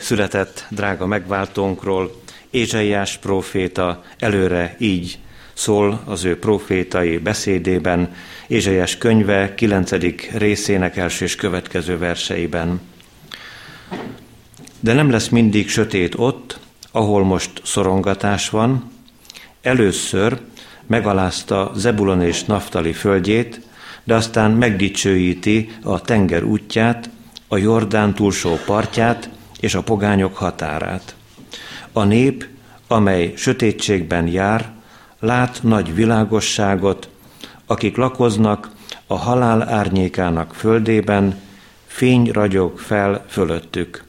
Született drága megváltónkról, Ézsaiás próféta előre így szól az ő profétai beszédében, Ézsaiás könyve 9. részének első és következő verseiben. De nem lesz mindig sötét ott, ahol most szorongatás van. Először megalázta Zebulon és Naftali földjét, de aztán megdicsőíti a tenger útját, a Jordán túlsó partját és a pogányok határát. A nép, amely sötétségben jár, lát nagy világosságot, akik lakoznak a halál árnyékának földében, fény ragyog fel fölöttük.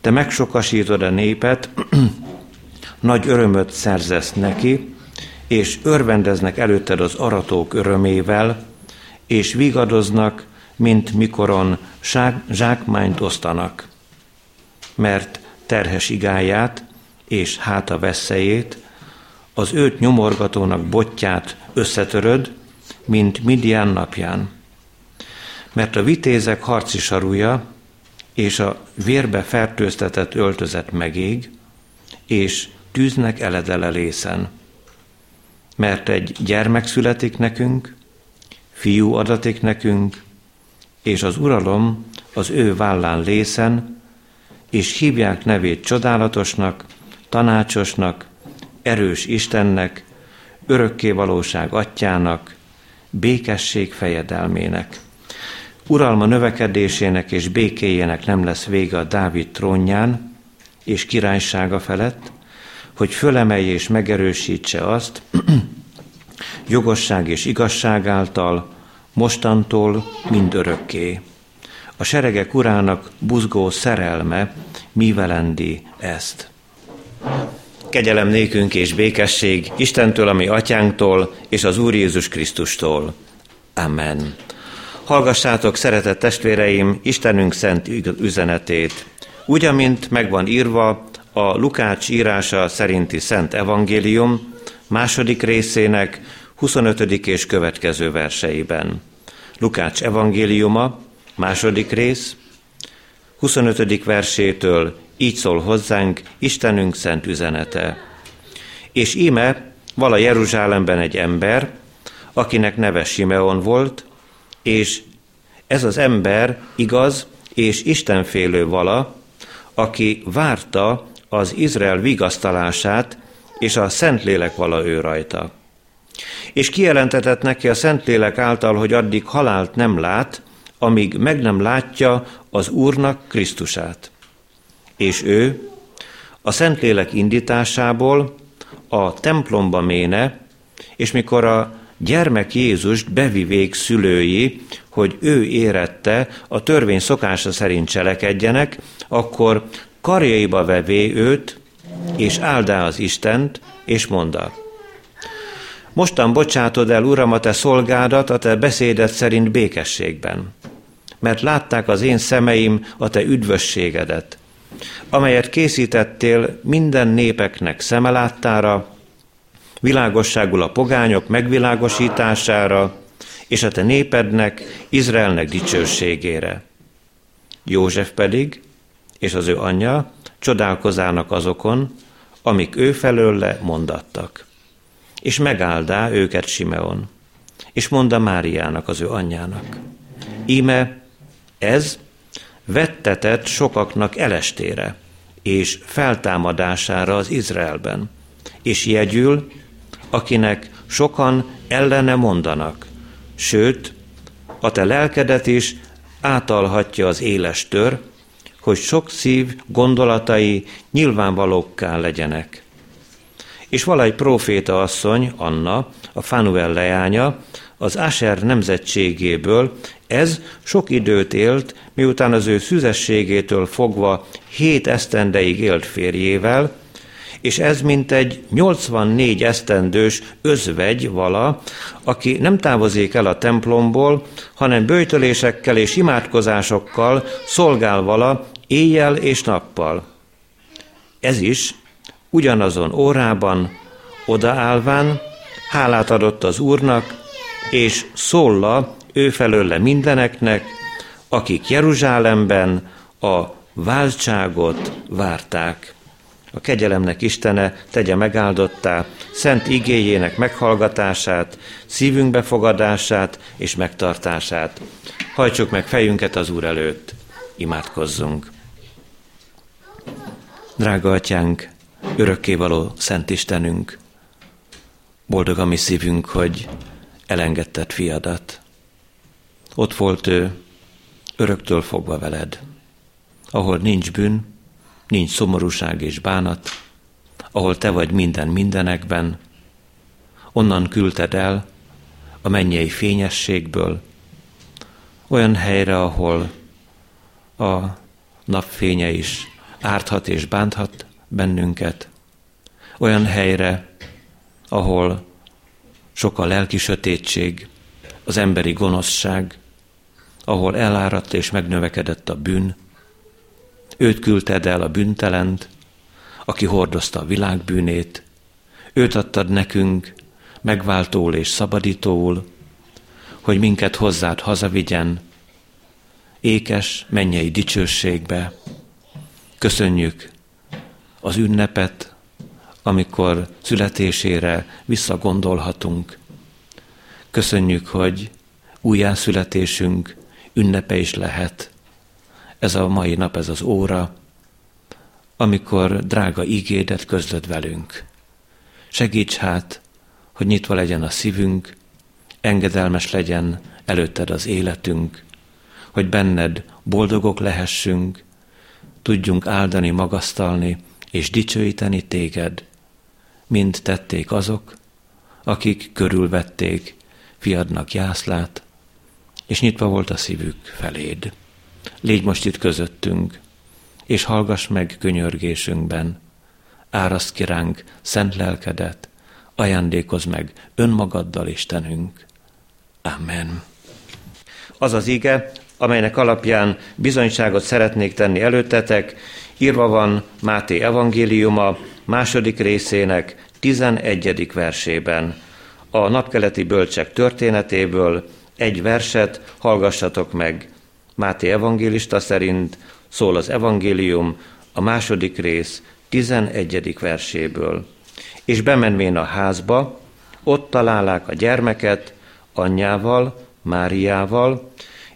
Te megsokasítod a népet, nagy örömöt szerzesz neki, és örvendeznek előtted az aratók örömével, és vigadoznak, mint mikoron zsákmányt osztanak. Mert terhes igáját és háta veszélyét, az őt nyomorgatónak botját összetöröd, mint Midian napján. Mert a vitézek harci sarúja és a vérbe fertőztetett öltözet megég, és tűznek eledele lészen. Mert egy gyermek születik nekünk, fiú adatik nekünk, és az uralom az ő vállán lészen, és hívják nevét csodálatosnak, tanácsosnak, erős Istennek, örökké valóság atyának, békesség fejedelmének. Uralma növekedésének és békéjének nem lesz vége a Dávid trónján és királysága felett, hogy fölemelje és megerősítse azt, jogosság és igazság által, mostantól mind örökké. A seregek urának buzgó szerelme mívelendi ezt. Kegyelem nékünk és békesség Istentől, ami atyánktól, és az Úr Jézus Krisztustól. Amen. Hallgassátok, szeretett testvéreim, Istenünk szent üzenetét. Úgy, amint megvan írva a Lukács írása szerinti Szent Evangélium második részének 25. és következő verseiben. Lukács evangéliuma, második rész, 25. versétől így szól hozzánk Istenünk szent üzenete. És íme vala Jeruzsálemben egy ember, akinek neve Simeon volt, és ez az ember igaz és istenfélő vala, aki várta az Izrael vigasztalását, és a Szentlélek vala ő rajta. És kijelentetett neki a Szentlélek által, hogy addig halált nem lát, amíg meg nem látja az Úrnak Krisztusát. És ő a Szentlélek indításából a templomba méne, és mikor a gyermek Jézust bevivék szülői, hogy ő érette a törvény szokása szerint cselekedjenek, akkor karjaiba vevé őt, és áldá az Istent, és mondta, Mostan bocsátod el, Uram, a te szolgádat a te beszédet szerint békességben, mert látták az én szemeim a te üdvösségedet, amelyet készítettél minden népeknek szemeláttára, világosságul a pogányok megvilágosítására, és a te népednek, Izraelnek dicsőségére. József pedig, és az ő anyja csodálkozának azokon, amik ő felőle mondattak és megáldá őket Simeon, és mondta Máriának, az ő anyjának. Íme ez vettetett sokaknak elestére és feltámadására az Izraelben, és jegyül, akinek sokan ellene mondanak, sőt, a te lelkedet is átalhatja az éles tör, hogy sok szív gondolatai nyilvánvalókká legyenek és valahogy proféta asszony, Anna, a Fanuel leánya, az Asher nemzetségéből, ez sok időt élt, miután az ő szüzességétől fogva hét esztendeig élt férjével, és ez mint egy 84 esztendős özvegy vala, aki nem távozik el a templomból, hanem bőjtölésekkel és imádkozásokkal szolgál vala éjjel és nappal. Ez is ugyanazon órában odaállván hálát adott az Úrnak, és szólla ő felőle mindeneknek, akik Jeruzsálemben a váltságot várták. A kegyelemnek Istene tegye megáldottá, szent igéjének meghallgatását, szívünk befogadását és megtartását. Hajtsuk meg fejünket az Úr előtt, imádkozzunk. Drága atyánk, örökkévaló Szent Istenünk, boldog a mi szívünk, hogy elengedted fiadat. Ott volt ő, öröktől fogva veled, ahol nincs bűn, nincs szomorúság és bánat, ahol te vagy minden mindenekben, onnan küldted el a mennyei fényességből, olyan helyre, ahol a napfénye is árthat és bánthat bennünket, olyan helyre, ahol sok a lelki sötétség, az emberi gonoszság, ahol eláradt és megnövekedett a bűn. Őt küldted el a bűntelent, aki hordozta a világ bűnét. Őt adtad nekünk, megváltóul és szabadítóul, hogy minket hozzád hazavigyen, ékes mennyei dicsőségbe. Köszönjük az ünnepet, amikor születésére visszagondolhatunk. Köszönjük, hogy újjászületésünk ünnepe is lehet. Ez a mai nap, ez az óra, amikor drága ígédet közlöd velünk. Segíts hát, hogy nyitva legyen a szívünk, engedelmes legyen előtted az életünk, hogy benned boldogok lehessünk, tudjunk áldani, magasztalni és dicsőíteni téged, mint tették azok, akik körülvették fiadnak jászlát, és nyitva volt a szívük feléd. Légy most itt közöttünk, és hallgass meg könyörgésünkben, áraszt ki ránk szent lelkedet, ajándékozz meg önmagaddal, Istenünk. Amen. Az az ige, amelynek alapján bizonyságot szeretnék tenni előttetek, írva van Máté evangéliuma második részének 11. versében. A napkeleti bölcsek történetéből egy verset hallgassatok meg. Máté evangélista szerint szól az evangélium a második rész 11. verséből. És bemenvén a házba, ott találák a gyermeket anyjával, Máriával,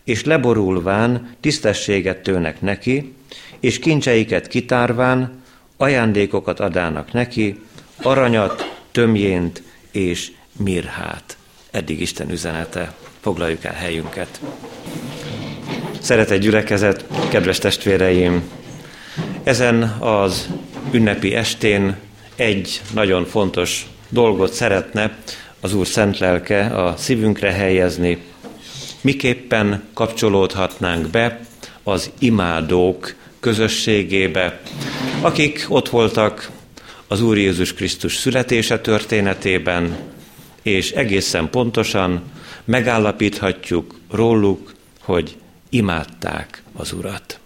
és leborulván tisztességet tőnek neki, és kincseiket kitárván ajándékokat adának neki, aranyat, tömjént és mirhát. Eddig Isten üzenete. Foglaljuk el helyünket. Szeretett gyülekezet, kedves testvéreim! Ezen az ünnepi estén egy nagyon fontos dolgot szeretne az Úr szent lelke a szívünkre helyezni. Miképpen kapcsolódhatnánk be az imádók közösségébe, akik ott voltak az Úr Jézus Krisztus születése történetében, és egészen pontosan megállapíthatjuk róluk, hogy imádták az Urat.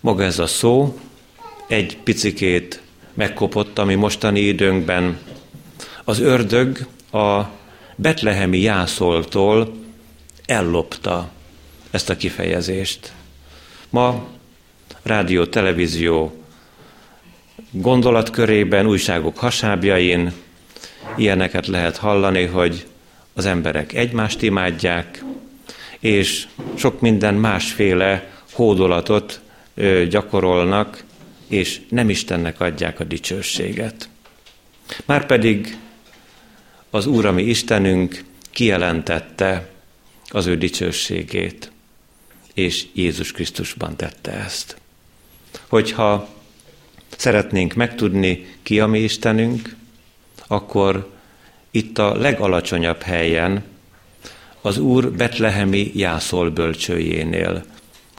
Maga ez a szó egy picikét megkopott a mi mostani időnkben. Az ördög a betlehemi jászoltól ellopta ezt a kifejezést. Ma rádió, televízió gondolatkörében, újságok hasábjain ilyeneket lehet hallani, hogy az emberek egymást imádják, és sok minden másféle hódolatot gyakorolnak, és nem Istennek adják a dicsőséget. Márpedig az Úr, ami Istenünk kijelentette az ő dicsőségét, és Jézus Krisztusban tette ezt. Hogyha szeretnénk megtudni, ki a mi Istenünk, akkor itt a legalacsonyabb helyen, az Úr betlehemi jászol bölcsőjénél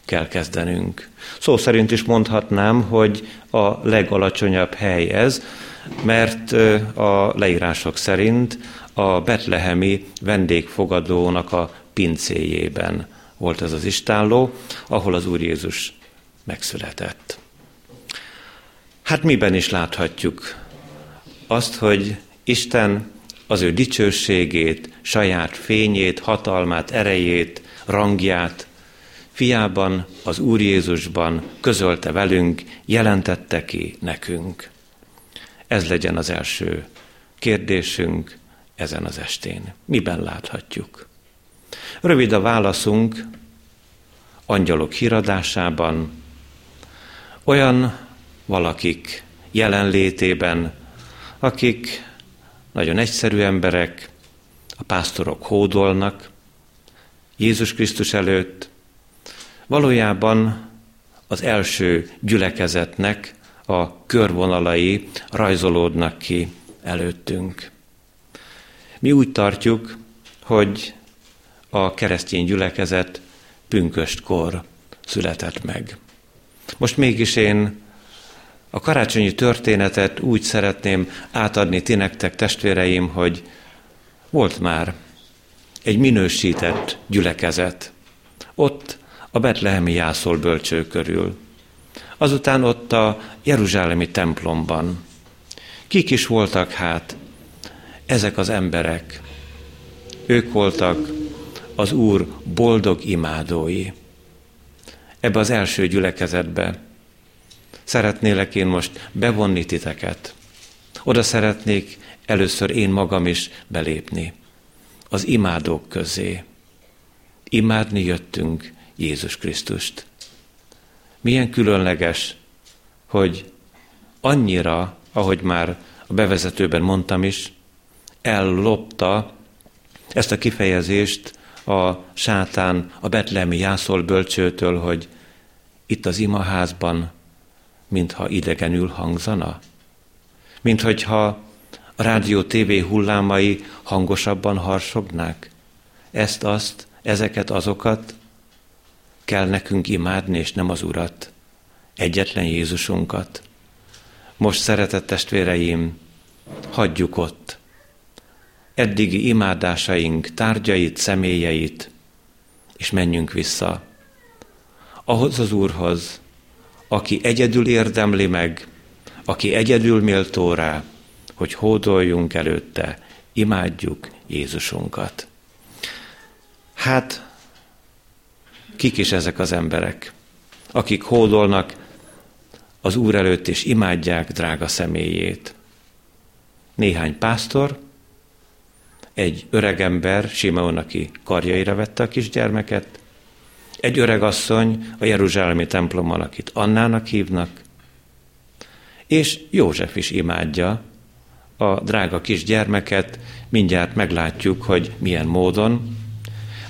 kell kezdenünk. Szó szerint is mondhatnám, hogy a legalacsonyabb hely ez, mert a leírások szerint a betlehemi vendégfogadónak a pincéjében volt ez az istálló, ahol az Úr Jézus megszületett. Hát miben is láthatjuk azt, hogy Isten az ő dicsőségét, saját fényét, hatalmát, erejét, rangját fiában, az Úr Jézusban közölte velünk, jelentette ki nekünk. Ez legyen az első kérdésünk ezen az estén. Miben láthatjuk? Rövid a válaszunk, angyalok híradásában, olyan valakik jelenlétében, akik nagyon egyszerű emberek, a pásztorok hódolnak Jézus Krisztus előtt, valójában az első gyülekezetnek a körvonalai rajzolódnak ki előttünk. Mi úgy tartjuk, hogy a keresztény gyülekezet pünköstkor született meg. Most mégis én a karácsonyi történetet úgy szeretném átadni ti nektek, testvéreim, hogy volt már egy minősített gyülekezet. Ott a betlehemi jászol bölcső körül. Azután ott a Jeruzsálemi templomban. Kik is voltak hát ezek az emberek? Ők voltak az Úr boldog imádói. Ebbe az első gyülekezetbe szeretnélek én most bevonni titeket. Oda szeretnék először én magam is belépni. Az imádók közé. Imádni jöttünk Jézus Krisztust. Milyen különleges, hogy annyira, ahogy már a bevezetőben mondtam is, ellopta ezt a kifejezést a sátán a betlemi jászol bölcsőtől, hogy itt az imaházban, mintha idegenül hangzana? Mint hogyha a rádió TV hullámai hangosabban harsognák? Ezt, azt, ezeket, azokat kell nekünk imádni, és nem az Urat, egyetlen Jézusunkat. Most, szeretett testvéreim, hagyjuk ott eddigi imádásaink tárgyait, személyeit, és menjünk vissza ahhoz az Úrhoz, aki egyedül érdemli meg, aki egyedül méltó rá, hogy hódoljunk előtte, imádjuk Jézusunkat. Hát, kik is ezek az emberek, akik hódolnak az Úr előtt és imádják drága személyét? Néhány pásztor, egy öregember, Simeon, aki karjaira vette a kisgyermeket, egy öreg asszony a Jeruzsálemi templomban, akit Annának hívnak, és József is imádja a drága kisgyermeket, mindjárt meglátjuk, hogy milyen módon.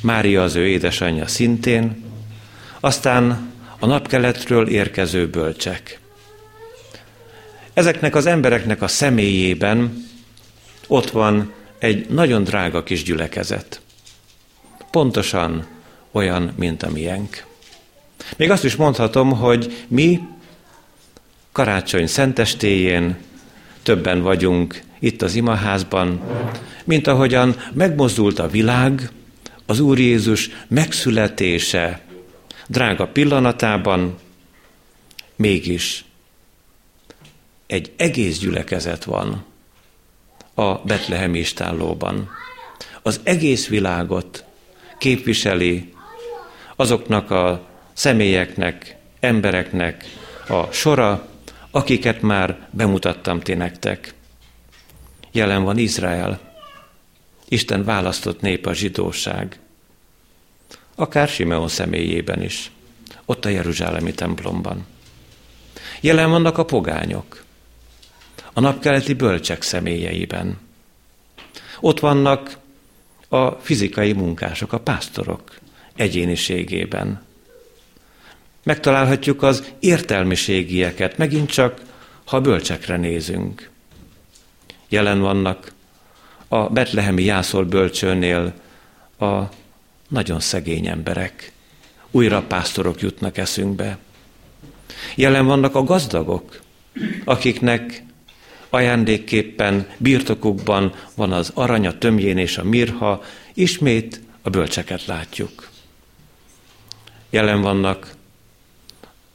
Mária az ő édesanyja szintén, aztán a napkeletről érkező bölcsek. Ezeknek az embereknek a személyében ott van egy nagyon drága kis gyülekezet. Pontosan olyan, mint a miénk. Még azt is mondhatom, hogy mi karácsony szentestéjén többen vagyunk itt az imaházban, mint ahogyan megmozdult a világ, az Úr Jézus megszületése drága pillanatában, mégis egy egész gyülekezet van a Betlehemi istállóban. Az egész világot képviseli azoknak a személyeknek, embereknek a sora, akiket már bemutattam ti nektek. Jelen van Izrael, Isten választott nép a zsidóság, akár Simeon személyében is, ott a Jeruzsálemi templomban. Jelen vannak a pogányok, a napkeleti bölcsek személyeiben. Ott vannak a fizikai munkások, a pásztorok, egyéniségében. Megtalálhatjuk az értelmiségieket, megint csak, ha bölcsekre nézünk. Jelen vannak a betlehemi jászol bölcsőnél a nagyon szegény emberek. Újra pásztorok jutnak eszünkbe. Jelen vannak a gazdagok, akiknek ajándékképpen birtokukban van az aranya tömjén és a mirha, ismét a bölcseket látjuk jelen vannak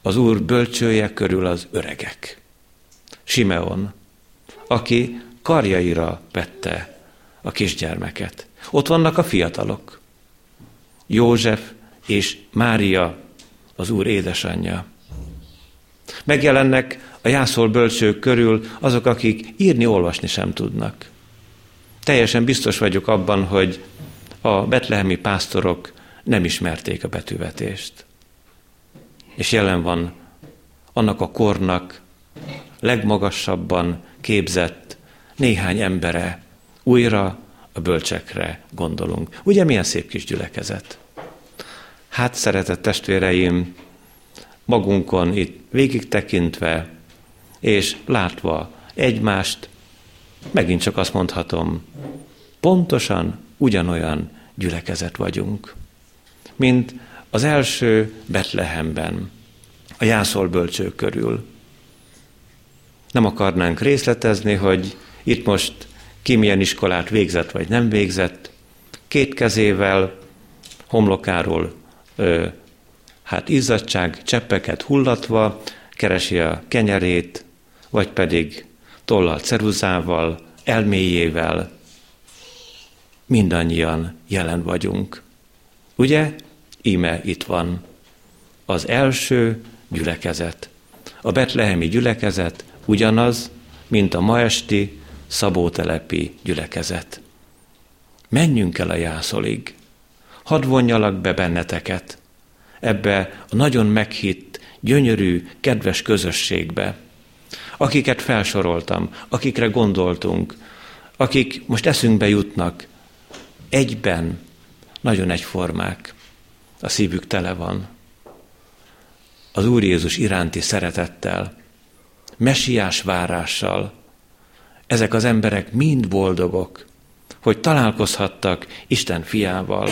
az Úr bölcsője körül az öregek. Simeon, aki karjaira vette a kisgyermeket. Ott vannak a fiatalok. József és Mária, az Úr édesanyja. Megjelennek a jászol bölcsők körül azok, akik írni, olvasni sem tudnak. Teljesen biztos vagyok abban, hogy a betlehemi pásztorok nem ismerték a betűvetést. És jelen van annak a kornak legmagasabban képzett néhány embere, újra a bölcsekre gondolunk. Ugye milyen szép kis gyülekezet? Hát, szeretett testvéreim, magunkon itt végig tekintve, és látva egymást, megint csak azt mondhatom, pontosan ugyanolyan gyülekezet vagyunk, mint az első Betlehemben, a jászol körül. Nem akarnánk részletezni, hogy itt most ki milyen iskolát végzett vagy nem végzett, két kezével homlokáról ö, hát izzadság cseppeket hullatva keresi a kenyerét, vagy pedig tollal ceruzával, elméjével, mindannyian jelen vagyunk. Ugye? Íme itt van. Az első gyülekezet. A betlehemi gyülekezet ugyanaz, mint a ma esti szabótelepi gyülekezet. Menjünk el a jászolig. Hadd vonjalak be benneteket ebbe a nagyon meghitt, gyönyörű, kedves közösségbe, akiket felsoroltam, akikre gondoltunk, akik most eszünkbe jutnak, egyben nagyon egyformák, a szívük tele van. Az Úr Jézus iránti szeretettel, mesiás várással. Ezek az emberek mind boldogok, hogy találkozhattak Isten fiával.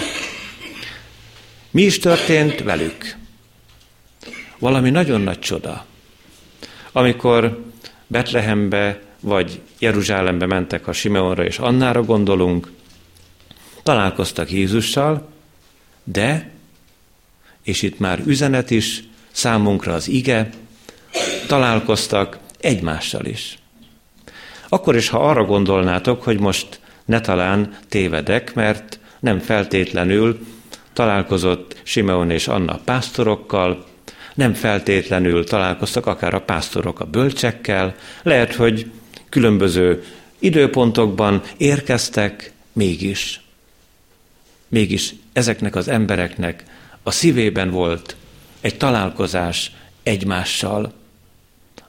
Mi is történt velük? Valami nagyon nagy csoda. Amikor Betlehembe vagy Jeruzsálembe mentek, a Simeonra és Annára gondolunk, találkoztak Jézussal, de, és itt már üzenet is, számunkra az ige, találkoztak egymással is. Akkor is, ha arra gondolnátok, hogy most ne talán tévedek, mert nem feltétlenül találkozott Simeon és Anna pásztorokkal, nem feltétlenül találkoztak akár a pásztorok a bölcsekkel, lehet, hogy különböző időpontokban érkeztek, mégis. Mégis ezeknek az embereknek a szívében volt egy találkozás egymással,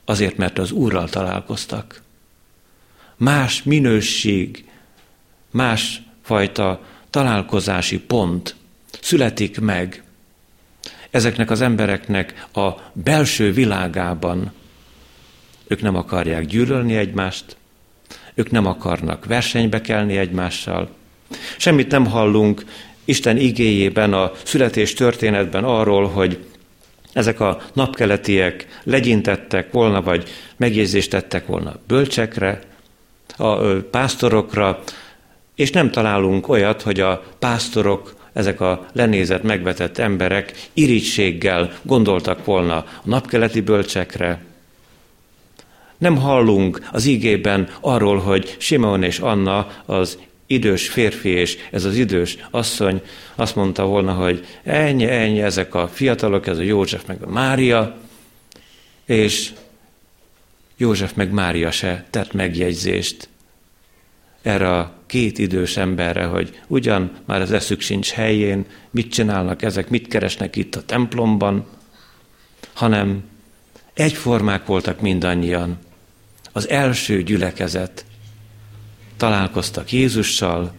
azért, mert az Úrral találkoztak. Más minőség, más fajta találkozási pont születik meg ezeknek az embereknek a belső világában. Ők nem akarják gyűlölni egymást, ők nem akarnak versenybe kelni egymással. Semmit nem hallunk Isten igéjében, a születés történetben arról, hogy ezek a napkeletiek legyintettek volna, vagy megjegyzést tettek volna bölcsekre, a pásztorokra, és nem találunk olyat, hogy a pásztorok, ezek a lenézett, megvetett emberek irítséggel gondoltak volna a napkeleti bölcsekre. Nem hallunk az ígében arról, hogy Simeon és Anna az idős férfi és ez az idős asszony azt mondta volna, hogy ennyi, ennyi, ezek a fiatalok, ez a József meg a Mária, és József meg Mária se tett megjegyzést erre a két idős emberre, hogy ugyan már az eszük sincs helyén, mit csinálnak ezek, mit keresnek itt a templomban, hanem egyformák voltak mindannyian. Az első gyülekezet, találkoztak Jézussal,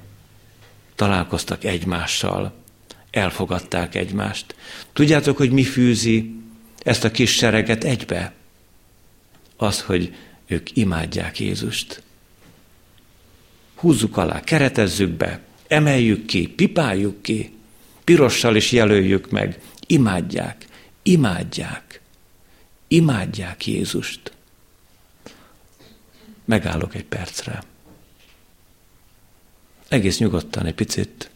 találkoztak egymással, elfogadták egymást. Tudjátok, hogy mi fűzi ezt a kis sereget egybe? Az, hogy ők imádják Jézust. Húzzuk alá, keretezzük be, emeljük ki, pipáljuk ki, pirossal is jelöljük meg, imádják, imádják, imádják Jézust. Megállok egy percre egész nyugodtan egy picit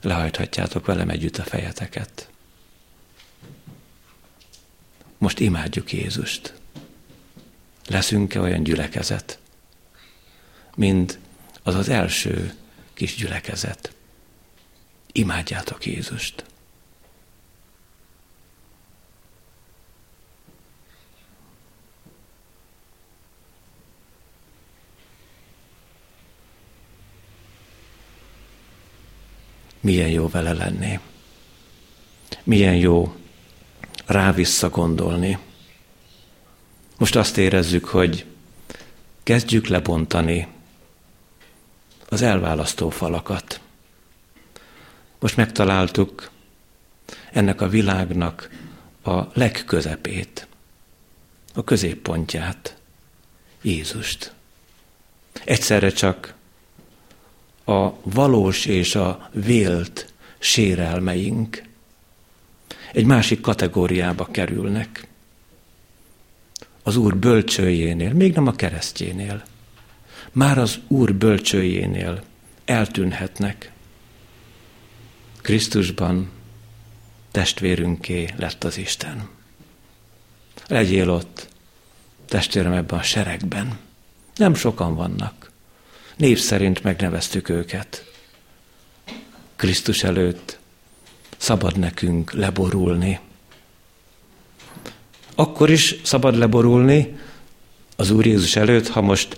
lehajthatjátok velem együtt a fejeteket. Most imádjuk Jézust. Leszünk-e olyan gyülekezet, mint az az első kis gyülekezet? Imádjátok Jézust. Milyen jó vele lenni. Milyen jó rá visszagondolni. Most azt érezzük, hogy kezdjük lebontani az elválasztó falakat. Most megtaláltuk ennek a világnak a legközepét, a középpontját, Jézust. Egyszerre csak a valós és a vélt sérelmeink egy másik kategóriába kerülnek. Az Úr bölcsőjénél, még nem a keresztjénél, már az Úr bölcsőjénél eltűnhetnek. Krisztusban testvérünké lett az Isten. Legyél ott, testvérem ebben a seregben. Nem sokan vannak. Név szerint megneveztük őket. Krisztus előtt szabad nekünk leborulni. Akkor is szabad leborulni az Úr Jézus előtt, ha most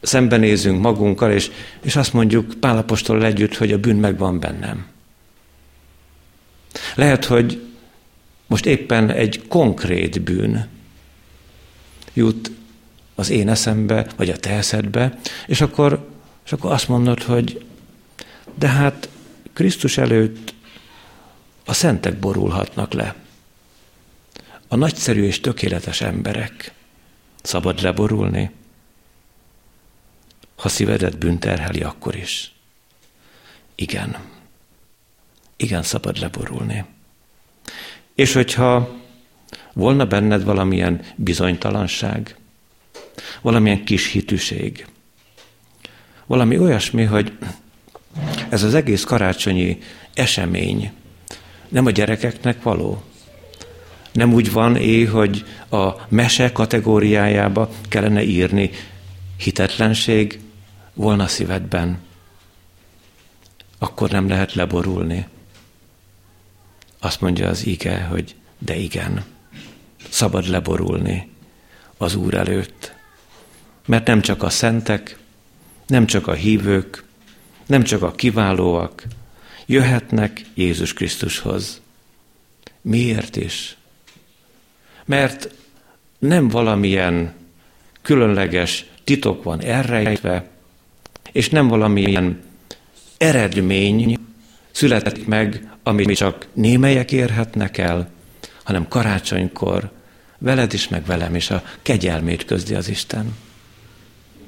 szembenézünk magunkkal, és, és azt mondjuk Pálapostól együtt, hogy a bűn megvan bennem. Lehet, hogy most éppen egy konkrét bűn jut az én eszembe, vagy a te eszedbe, és akkor, és akkor azt mondod, hogy de hát Krisztus előtt a szentek borulhatnak le. A nagyszerű és tökéletes emberek szabad leborulni, ha szívedet bűnterheli, akkor is. Igen. Igen, szabad leborulni. És hogyha volna benned valamilyen bizonytalanság, valamilyen kis hitűség, valami olyasmi, hogy ez az egész karácsonyi esemény nem a gyerekeknek való. Nem úgy van é, hogy a mese kategóriájába kellene írni hitetlenség volna szívedben, akkor nem lehet leborulni. Azt mondja az ige, hogy de igen, szabad leborulni az Úr előtt. Mert nem csak a szentek, nem csak a hívők, nem csak a kiválóak jöhetnek Jézus Krisztushoz. Miért is? Mert nem valamilyen különleges titok van elrejtve, és nem valamilyen eredmény születik meg, amit csak némelyek érhetnek el, hanem karácsonykor veled is, meg velem is a kegyelmét közdi az Isten.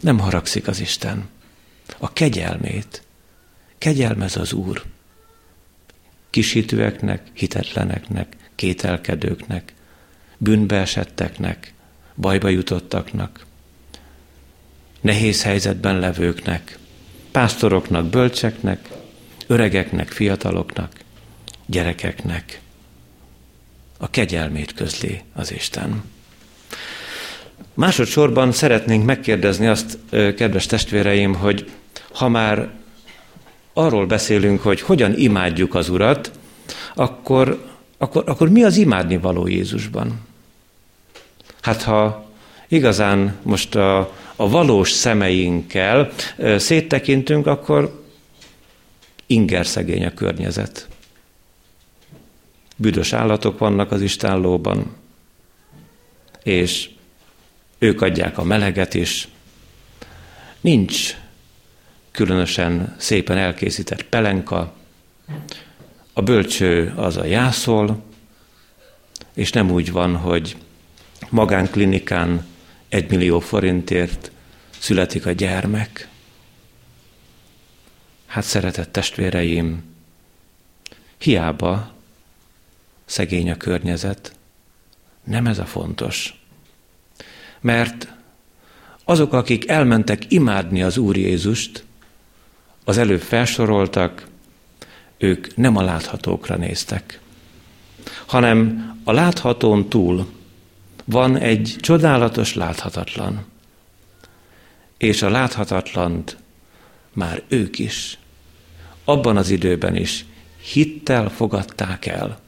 Nem haragszik az Isten. A kegyelmét. Kegyelmez az Úr. Kisítőeknek, hitetleneknek, kételkedőknek, bűnbeesetteknek, bajba jutottaknak, nehéz helyzetben levőknek, pásztoroknak, bölcseknek, öregeknek, fiataloknak, gyerekeknek. A kegyelmét közli az Isten. Másodszorban szeretnénk megkérdezni azt, kedves testvéreim, hogy ha már arról beszélünk, hogy hogyan imádjuk az Urat, akkor, akkor, akkor mi az imádni való Jézusban? Hát ha igazán most a, a valós szemeinkkel széttekintünk, akkor inger szegény a környezet. Büdös állatok vannak az istállóban, és ők adják a meleget is. Nincs különösen szépen elkészített pelenka, a bölcső az a jászol, és nem úgy van, hogy magánklinikán egy millió forintért születik a gyermek. Hát szeretett testvéreim, hiába szegény a környezet, nem ez a fontos. Mert azok, akik elmentek imádni az Úr Jézust, az előbb felsoroltak, ők nem a láthatókra néztek, hanem a láthatón túl van egy csodálatos láthatatlan. És a láthatatlant már ők is, abban az időben is hittel fogadták el.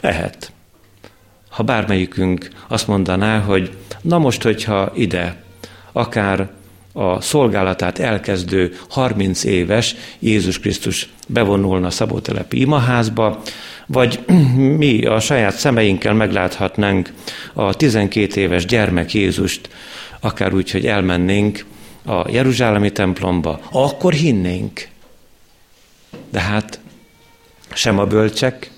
Lehet, ha bármelyikünk azt mondaná, hogy na most, hogyha ide akár a szolgálatát elkezdő 30 éves Jézus Krisztus bevonulna Szabótelepi imaházba, vagy mi a saját szemeinkkel megláthatnánk a 12 éves gyermek Jézust, akár úgy, hogy elmennénk a Jeruzsálemi templomba, akkor hinnénk. De hát sem a bölcsek,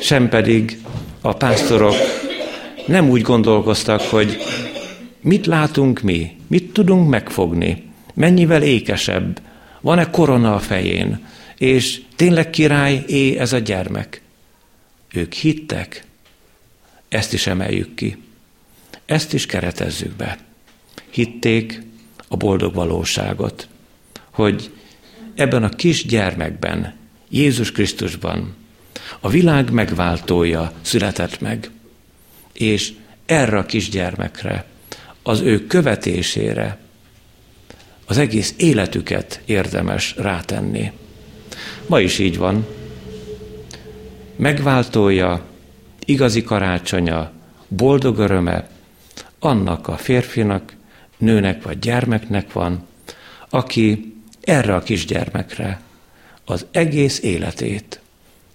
sem pedig a pásztorok nem úgy gondolkoztak, hogy mit látunk mi, mit tudunk megfogni, mennyivel ékesebb, van-e korona a fején, és tényleg király é ez a gyermek. Ők hittek, ezt is emeljük ki, ezt is keretezzük be. Hitték a boldog valóságot, hogy ebben a kis gyermekben, Jézus Krisztusban a világ megváltója született meg, és erre a kisgyermekre, az ő követésére az egész életüket érdemes rátenni. Ma is így van. Megváltója, igazi karácsonya, boldog öröme annak a férfinak, nőnek vagy gyermeknek van, aki erre a kisgyermekre az egész életét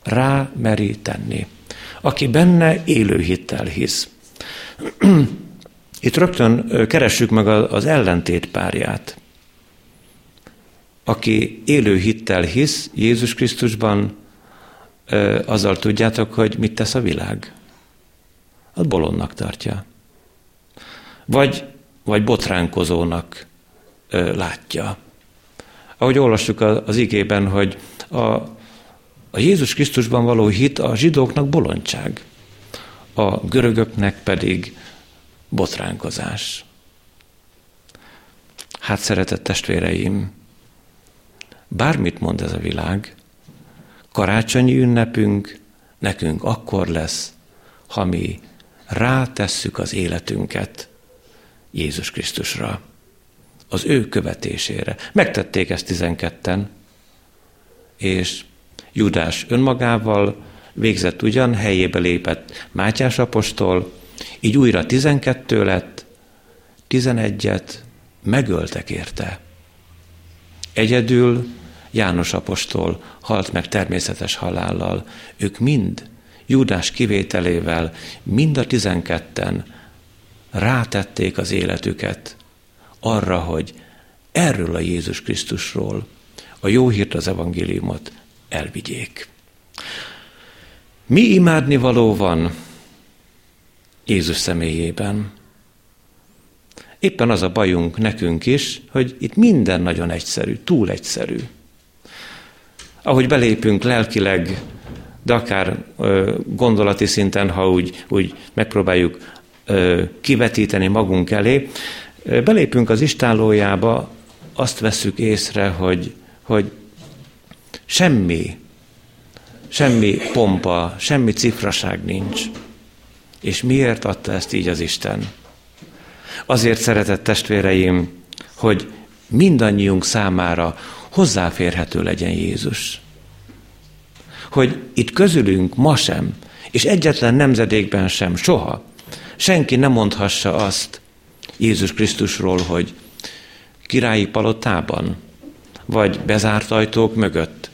rá meri tenni, aki benne élő hittel hisz. Itt rögtön keressük meg az ellentét párját. Aki élő hittel hisz Jézus Krisztusban, azzal tudjátok, hogy mit tesz a világ. Az bolondnak tartja. Vagy, vagy botránkozónak látja. Ahogy olvassuk az igében, hogy a, a Jézus Krisztusban való hit a zsidóknak bolondság, a görögöknek pedig botránkozás. Hát szeretett testvéreim, bármit mond ez a világ, karácsonyi ünnepünk nekünk akkor lesz, ha mi rátesszük az életünket Jézus Krisztusra, az ő követésére. Megtették ezt tizenketten, és Judás önmagával végzett ugyan, helyébe lépett Mátyás apostol, így újra tizenkettő lett, tizenegyet megöltek érte. Egyedül János apostol halt meg természetes halállal. Ők mind, Júdás kivételével, mind a tizenketten rátették az életüket arra, hogy erről a Jézus Krisztusról a jó hírt, az evangéliumot elvigyék. Mi imádni való van Jézus személyében. Éppen az a bajunk nekünk is, hogy itt minden nagyon egyszerű, túl egyszerű. Ahogy belépünk lelkileg, de akár ö, gondolati szinten, ha úgy, úgy megpróbáljuk ö, kivetíteni magunk elé, ö, belépünk az istálójába, azt veszük észre, hogy, hogy semmi, semmi pompa, semmi cifraság nincs. És miért adta ezt így az Isten? Azért szeretett testvéreim, hogy mindannyiunk számára hozzáférhető legyen Jézus. Hogy itt közülünk ma sem, és egyetlen nemzedékben sem, soha, senki nem mondhassa azt Jézus Krisztusról, hogy királyi palotában, vagy bezárt ajtók mögött,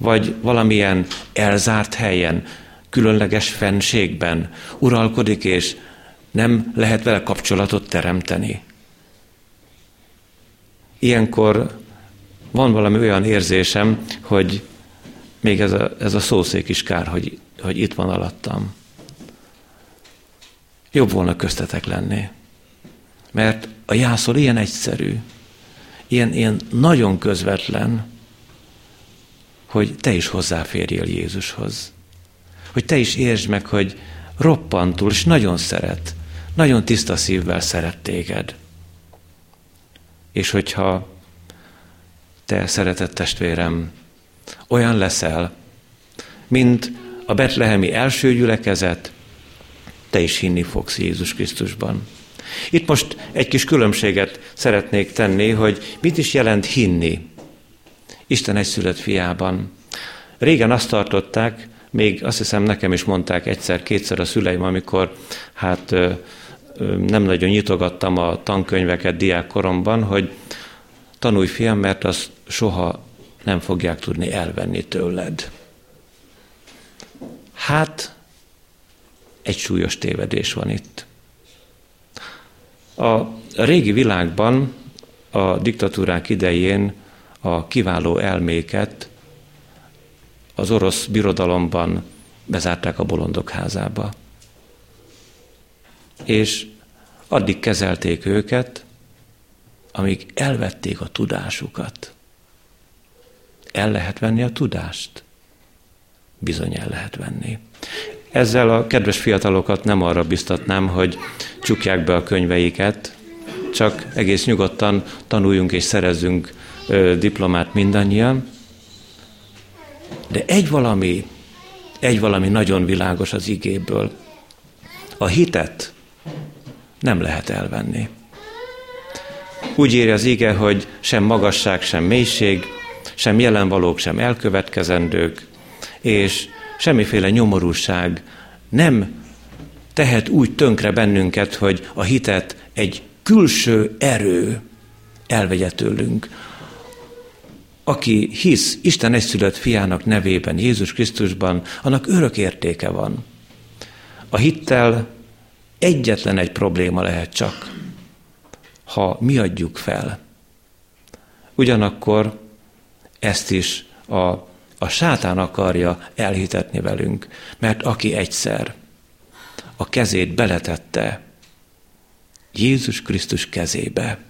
vagy valamilyen elzárt helyen, különleges fenségben uralkodik, és nem lehet vele kapcsolatot teremteni. Ilyenkor van valami olyan érzésem, hogy még ez a, ez a szószék is kár, hogy, hogy itt van alattam. Jobb volna köztetek lenni. Mert a jászol ilyen egyszerű, ilyen, ilyen nagyon közvetlen, hogy te is hozzáférjél Jézushoz hogy te is értsd meg, hogy roppantul, és nagyon szeret, nagyon tiszta szívvel szeret téged. És hogyha te, szeretett testvérem, olyan leszel, mint a betlehemi első gyülekezet, te is hinni fogsz Jézus Krisztusban. Itt most egy kis különbséget szeretnék tenni, hogy mit is jelent hinni Isten egyszülött fiában. Régen azt tartották, még azt hiszem nekem is mondták egyszer-kétszer a szüleim, amikor hát nem nagyon nyitogattam a tankönyveket diákkoromban, hogy tanulj fiam, mert azt soha nem fogják tudni elvenni tőled. Hát, egy súlyos tévedés van itt. A régi világban, a diktatúrák idején a kiváló elméket az orosz birodalomban bezárták a bolondok házába. És addig kezelték őket, amíg elvették a tudásukat. El lehet venni a tudást? Bizony el lehet venni. Ezzel a kedves fiatalokat nem arra biztatnám, hogy csukják be a könyveiket, csak egész nyugodtan tanuljunk és szerezzünk diplomát mindannyian. De egy valami, egy valami nagyon világos az igéből. A hitet nem lehet elvenni. Úgy írja az ige, hogy sem magasság, sem mélység, sem jelenvalók, sem elkövetkezendők, és semmiféle nyomorúság nem tehet úgy tönkre bennünket, hogy a hitet egy külső erő elvegye tőlünk. Aki hisz Isten egyszülött fiának nevében, Jézus Krisztusban, annak örök értéke van. A hittel egyetlen egy probléma lehet csak, ha mi adjuk fel. Ugyanakkor ezt is a, a sátán akarja elhitetni velünk, mert aki egyszer a kezét beletette Jézus Krisztus kezébe,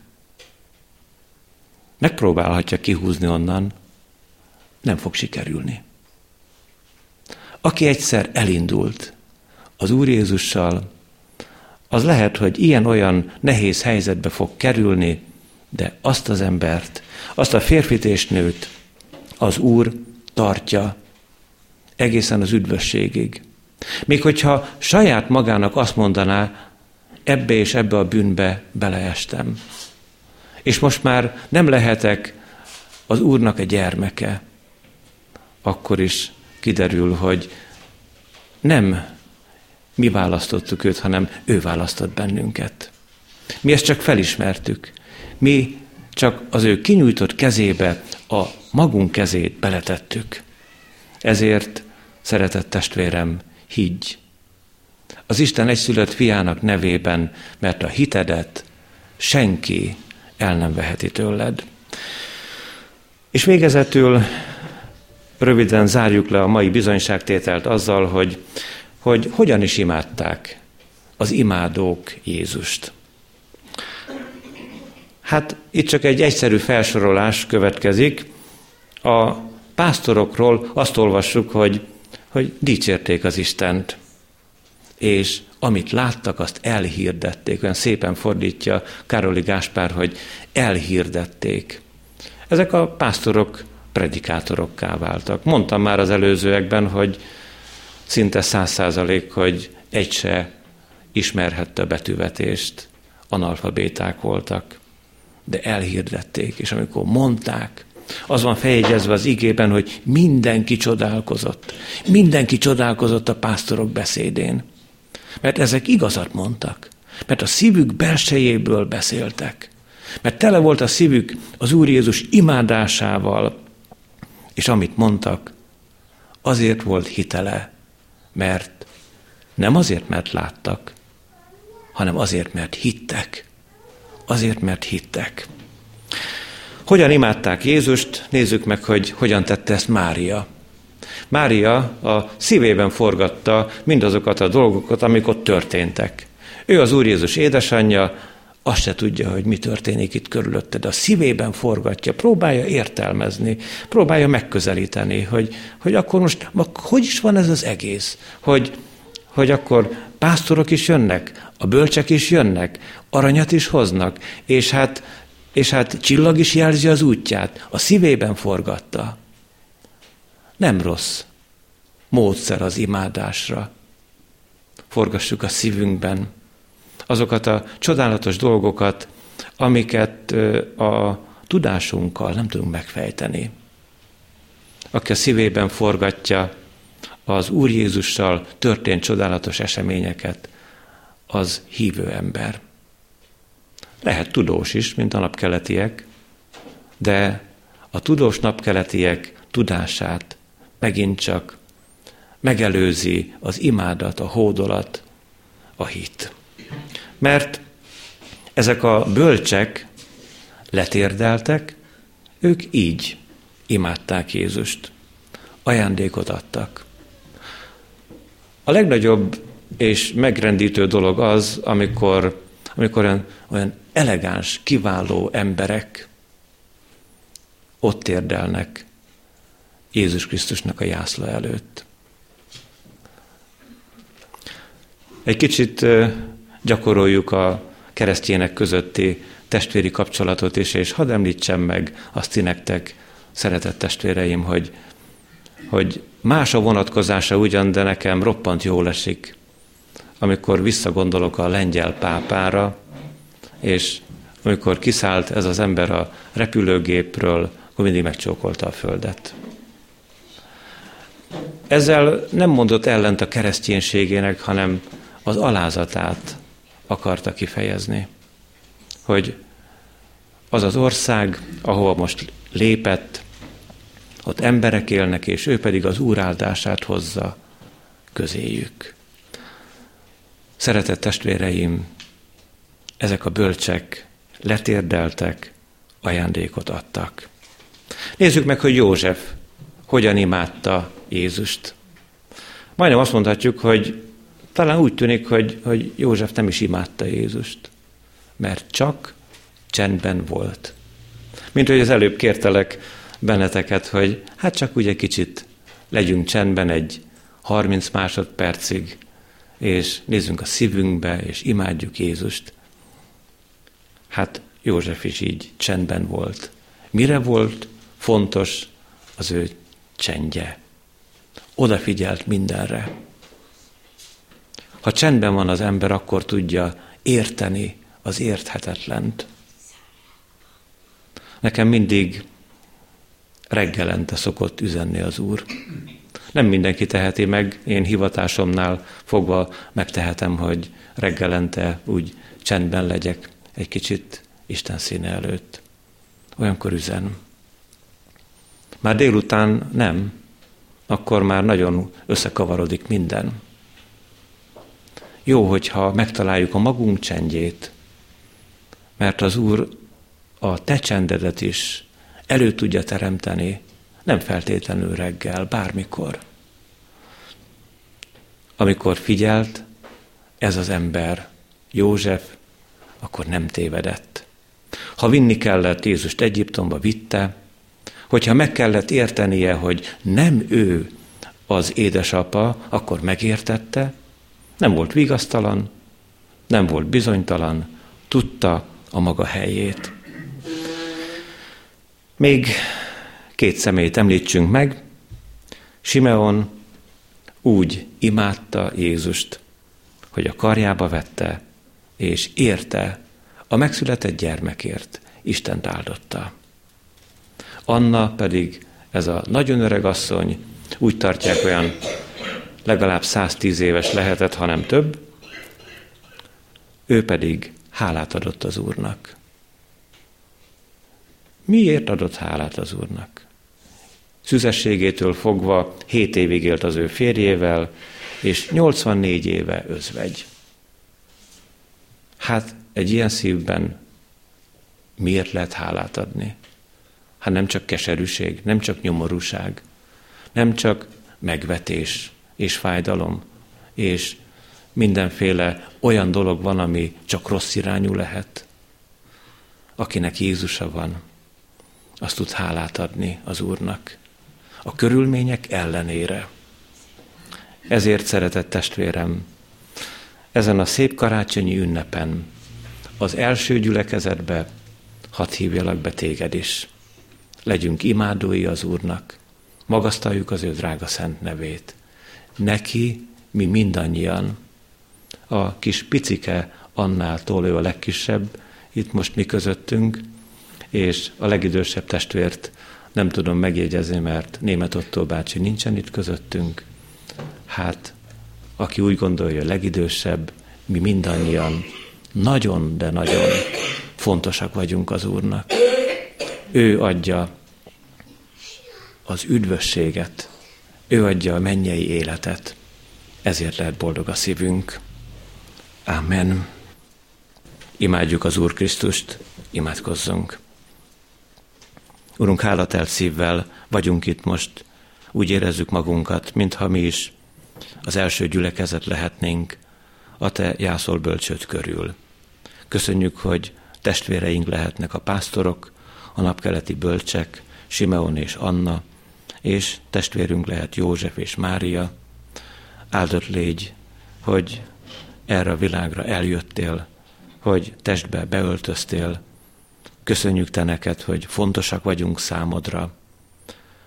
megpróbálhatja kihúzni onnan, nem fog sikerülni. Aki egyszer elindult az Úr Jézussal, az lehet, hogy ilyen-olyan nehéz helyzetbe fog kerülni, de azt az embert, azt a férfit és nőt az Úr tartja egészen az üdvösségig. Még hogyha saját magának azt mondaná, ebbe és ebbe a bűnbe beleestem. És most már nem lehetek az Úrnak egy gyermeke, akkor is kiderül, hogy nem mi választottuk őt, hanem ő választott bennünket. Mi ezt csak felismertük. Mi csak az ő kinyújtott kezébe a magunk kezét beletettük. Ezért, szeretett testvérem, higgy. Az Isten egyszülött fiának nevében, mert a hitedet senki el nem veheti tőled. És végezetül röviden zárjuk le a mai bizonyságtételt azzal, hogy hogy hogyan is imádták az imádók Jézust. Hát itt csak egy egyszerű felsorolás következik. A pásztorokról azt olvassuk, hogy, hogy dicsérték az Istent, és amit láttak, azt elhirdették. Olyan szépen fordítja Károli Gáspár, hogy elhirdették. Ezek a pásztorok predikátorokká váltak. Mondtam már az előzőekben, hogy szinte száz százalék, hogy egy se ismerhette a betűvetést, analfabéták voltak, de elhirdették, és amikor mondták, az van feljegyezve az igében, hogy mindenki csodálkozott. Mindenki csodálkozott a pásztorok beszédén. Mert ezek igazat mondtak. Mert a szívük belsejéből beszéltek. Mert tele volt a szívük az Úr Jézus imádásával, és amit mondtak, azért volt hitele, mert nem azért, mert láttak, hanem azért, mert hittek. Azért, mert hittek. Hogyan imádták Jézust? Nézzük meg, hogy hogyan tette ezt Mária. Mária a szívében forgatta mindazokat a dolgokat, amik ott történtek. Ő az Úr Jézus édesanyja, azt se tudja, hogy mi történik itt körülötte, de a szívében forgatja, próbálja értelmezni, próbálja megközelíteni, hogy, hogy akkor most, hogy is van ez az egész, hogy, hogy akkor pásztorok is jönnek, a bölcsek is jönnek, aranyat is hoznak, és hát, és hát csillag is jelzi az útját, a szívében forgatta. Nem rossz módszer az imádásra. Forgassuk a szívünkben, azokat a csodálatos dolgokat, amiket a tudásunkkal nem tudunk megfejteni. Aki a szívében forgatja az Úr Jézussal történt csodálatos eseményeket, az hívő ember. Lehet tudós is, mint a napkeletiek, de a tudós napkeletiek tudását megint csak megelőzi az imádat, a hódolat, a hit. Mert ezek a bölcsek letérdeltek, ők így imádták Jézust. Ajándékot adtak. A legnagyobb és megrendítő dolog az, amikor, amikor olyan, olyan elegáns, kiváló emberek ott érdelnek Jézus Krisztusnak a jászla előtt. Egy kicsit gyakoroljuk a keresztjének közötti testvéri kapcsolatot is, és hadd említsem meg azt ti nektek, szeretett testvéreim, hogy, hogy más a vonatkozása ugyan, de nekem roppant jól esik, amikor visszagondolok a lengyel pápára, és amikor kiszállt ez az ember a repülőgépről, akkor mindig megcsókolta a földet. Ezzel nem mondott ellent a kereszténységének, hanem az alázatát akarta kifejezni, hogy az az ország, ahova most lépett, ott emberek élnek, és ő pedig az Úr áldását hozza közéjük. Szeretett testvéreim, ezek a bölcsek letérdeltek, ajándékot adtak. Nézzük meg, hogy József hogyan imádta Jézust. Majdnem azt mondhatjuk, hogy talán úgy tűnik, hogy, hogy József nem is imádta Jézust, mert csak csendben volt. Mint hogy az előbb kértelek benneteket, hogy hát csak úgy egy kicsit legyünk csendben egy 30 másodpercig, és nézzünk a szívünkbe, és imádjuk Jézust. Hát József is így csendben volt. Mire volt fontos az ő csendje? Odafigyelt mindenre. Ha csendben van az ember, akkor tudja érteni az érthetetlent. Nekem mindig reggelente szokott üzenni az Úr. Nem mindenki teheti meg, én hivatásomnál fogva megtehetem, hogy reggelente úgy csendben legyek egy kicsit Isten színe előtt. Olyankor üzen. Már délután nem, akkor már nagyon összekavarodik minden. Jó, hogyha megtaláljuk a magunk csendjét, mert az Úr a te csendedet is elő tudja teremteni, nem feltétlenül reggel, bármikor. Amikor figyelt ez az ember, József, akkor nem tévedett. Ha vinni kellett Jézust Egyiptomba, vitte, hogyha meg kellett értenie, hogy nem ő az édesapa, akkor megértette, nem volt vigasztalan, nem volt bizonytalan, tudta a maga helyét. Még két szemét említsünk meg. Simeon úgy imádta Jézust, hogy a karjába vette, és érte a megszületett gyermekért, Isten áldotta. Anna pedig, ez a nagyon öreg asszony, úgy tartják olyan legalább 110 éves lehetett, hanem több, ő pedig hálát adott az Úrnak. Miért adott hálát az Úrnak? Szüzességétől fogva 7 évig élt az ő férjével, és 84 éve özvegy. Hát egy ilyen szívben miért lehet hálát adni? Hát nem csak keserűség, nem csak nyomorúság, nem csak megvetés, és fájdalom, és mindenféle olyan dolog van, ami csak rossz irányú lehet. Akinek Jézusa van, azt tud hálát adni az Úrnak. A körülmények ellenére. Ezért szeretett testvérem, ezen a szép karácsonyi ünnepen, az első gyülekezetbe hadd hívjalak be téged is. Legyünk imádói az Úrnak, magasztaljuk az ő drága szent nevét neki mi mindannyian, a kis picike Annától, ő a legkisebb, itt most mi közöttünk, és a legidősebb testvért nem tudom megjegyezni, mert német Otto bácsi nincsen itt közöttünk. Hát, aki úgy gondolja, a legidősebb, mi mindannyian nagyon, de nagyon fontosak vagyunk az Úrnak. Ő adja az üdvösséget, ő adja a mennyei életet, ezért lehet boldog a szívünk. Amen. Imádjuk az Úr Krisztust, imádkozzunk. Urunk, hálatelt szívvel vagyunk itt most, úgy érezzük magunkat, mintha mi is az első gyülekezet lehetnénk a Te jászol bölcsöd körül. Köszönjük, hogy testvéreink lehetnek a pásztorok, a napkeleti bölcsek, Simeon és Anna, és testvérünk lehet József és Mária. Áldott légy, hogy erre a világra eljöttél, hogy testbe beöltöztél. Köszönjük Te neked, hogy fontosak vagyunk számodra.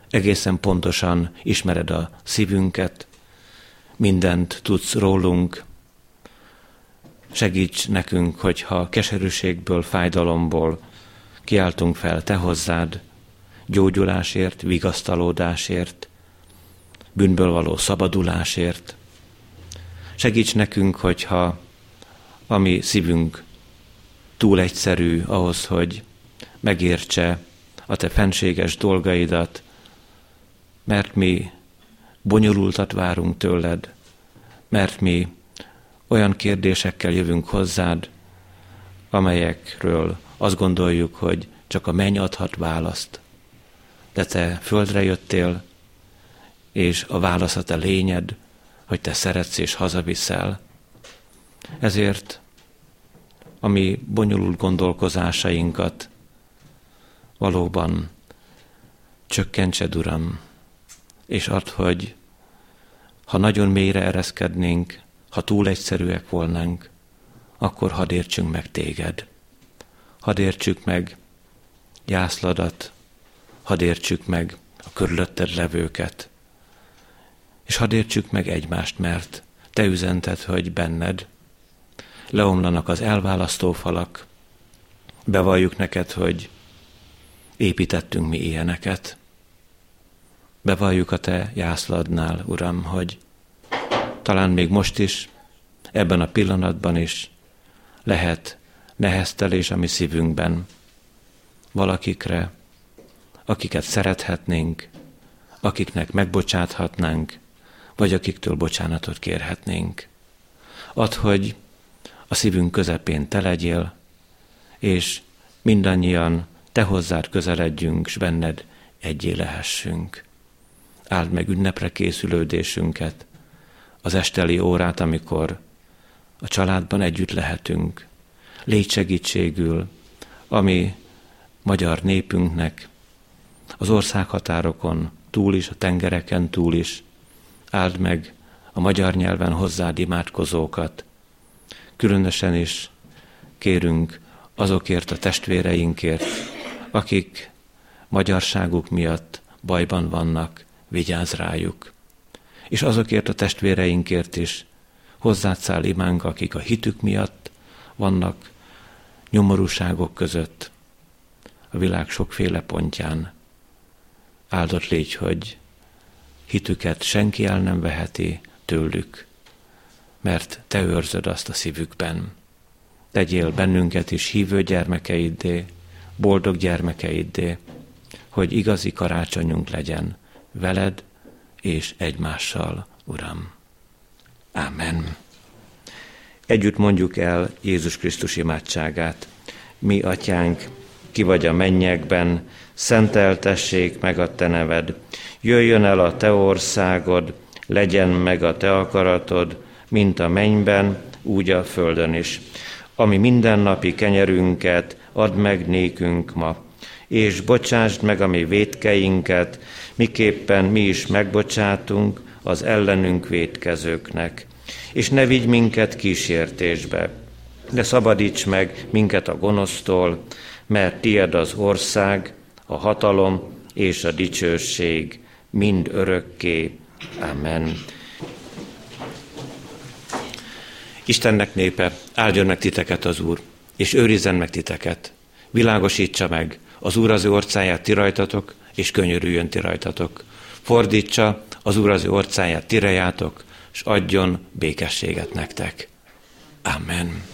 Egészen pontosan ismered a szívünket, mindent tudsz rólunk. Segíts nekünk, hogyha keserűségből, fájdalomból kiáltunk fel Te hozzád, gyógyulásért, vigasztalódásért, bűnből való szabadulásért. Segíts nekünk, hogyha a mi szívünk túl egyszerű ahhoz, hogy megértse a te fenséges dolgaidat, mert mi bonyolultat várunk tőled, mert mi olyan kérdésekkel jövünk hozzád, amelyekről azt gondoljuk, hogy csak a menny adhat választ. De te földre jöttél, és a válasz a te lényed, hogy te szeretsz és hazaviszel. Ezért a mi bonyolult gondolkozásainkat valóban csökkentsed, Uram, és add, hogy ha nagyon mélyre ereszkednénk, ha túl egyszerűek volnánk, akkor hadd értsünk meg téged. Hadd értsük meg jászladat, hadd értsük meg a körülötted levőket, és hadd értsük meg egymást, mert te üzented, hogy benned leomlanak az elválasztó falak, bevalljuk neked, hogy építettünk mi ilyeneket. Bevalljuk a te jászladnál, Uram, hogy talán még most is, ebben a pillanatban is lehet neheztelés a mi szívünkben valakikre, akiket szerethetnénk, akiknek megbocsáthatnánk, vagy akiktől bocsánatot kérhetnénk. Add, hogy a szívünk közepén te legyél, és mindannyian te hozzád közeledjünk, s benned egyé lehessünk. Áld meg ünnepre készülődésünket, az esteli órát, amikor a családban együtt lehetünk. Légy segítségül, ami magyar népünknek az országhatárokon túl is, a tengereken túl is, áld meg a magyar nyelven hozzád imádkozókat. Különösen is kérünk azokért a testvéreinkért, akik magyarságuk miatt bajban vannak, vigyázz rájuk. És azokért a testvéreinkért is hozzád száll imánk, akik a hitük miatt vannak nyomorúságok között, a világ sokféle pontján. Áldott légy, hogy hitüket senki el nem veheti tőlük, mert te őrzöd azt a szívükben. Tegyél bennünket is hívő gyermekeiddé, boldog gyermekeiddé, hogy igazi karácsonyunk legyen veled és egymással, Uram. Amen. Együtt mondjuk el Jézus Krisztus imádságát. Mi, atyánk, ki vagy a mennyekben, szenteltessék meg a te neved, jöjjön el a te országod, legyen meg a te akaratod, mint a mennyben, úgy a földön is. Ami mindennapi kenyerünket add meg nékünk ma, és bocsásd meg a mi védkeinket, miképpen mi is megbocsátunk az ellenünk védkezőknek. És ne vigy minket kísértésbe, de szabadíts meg minket a gonosztól, mert tied az ország, a hatalom és a dicsőség mind örökké. Amen. Istennek népe, áldjon meg titeket az Úr, és őrizzen meg titeket. Világosítsa meg az Úr az ő orcáját ti rajtatok, és könyörüljön ti rajtatok. Fordítsa az Úr az ő orcáját ti rejátok, és adjon békességet nektek. Amen.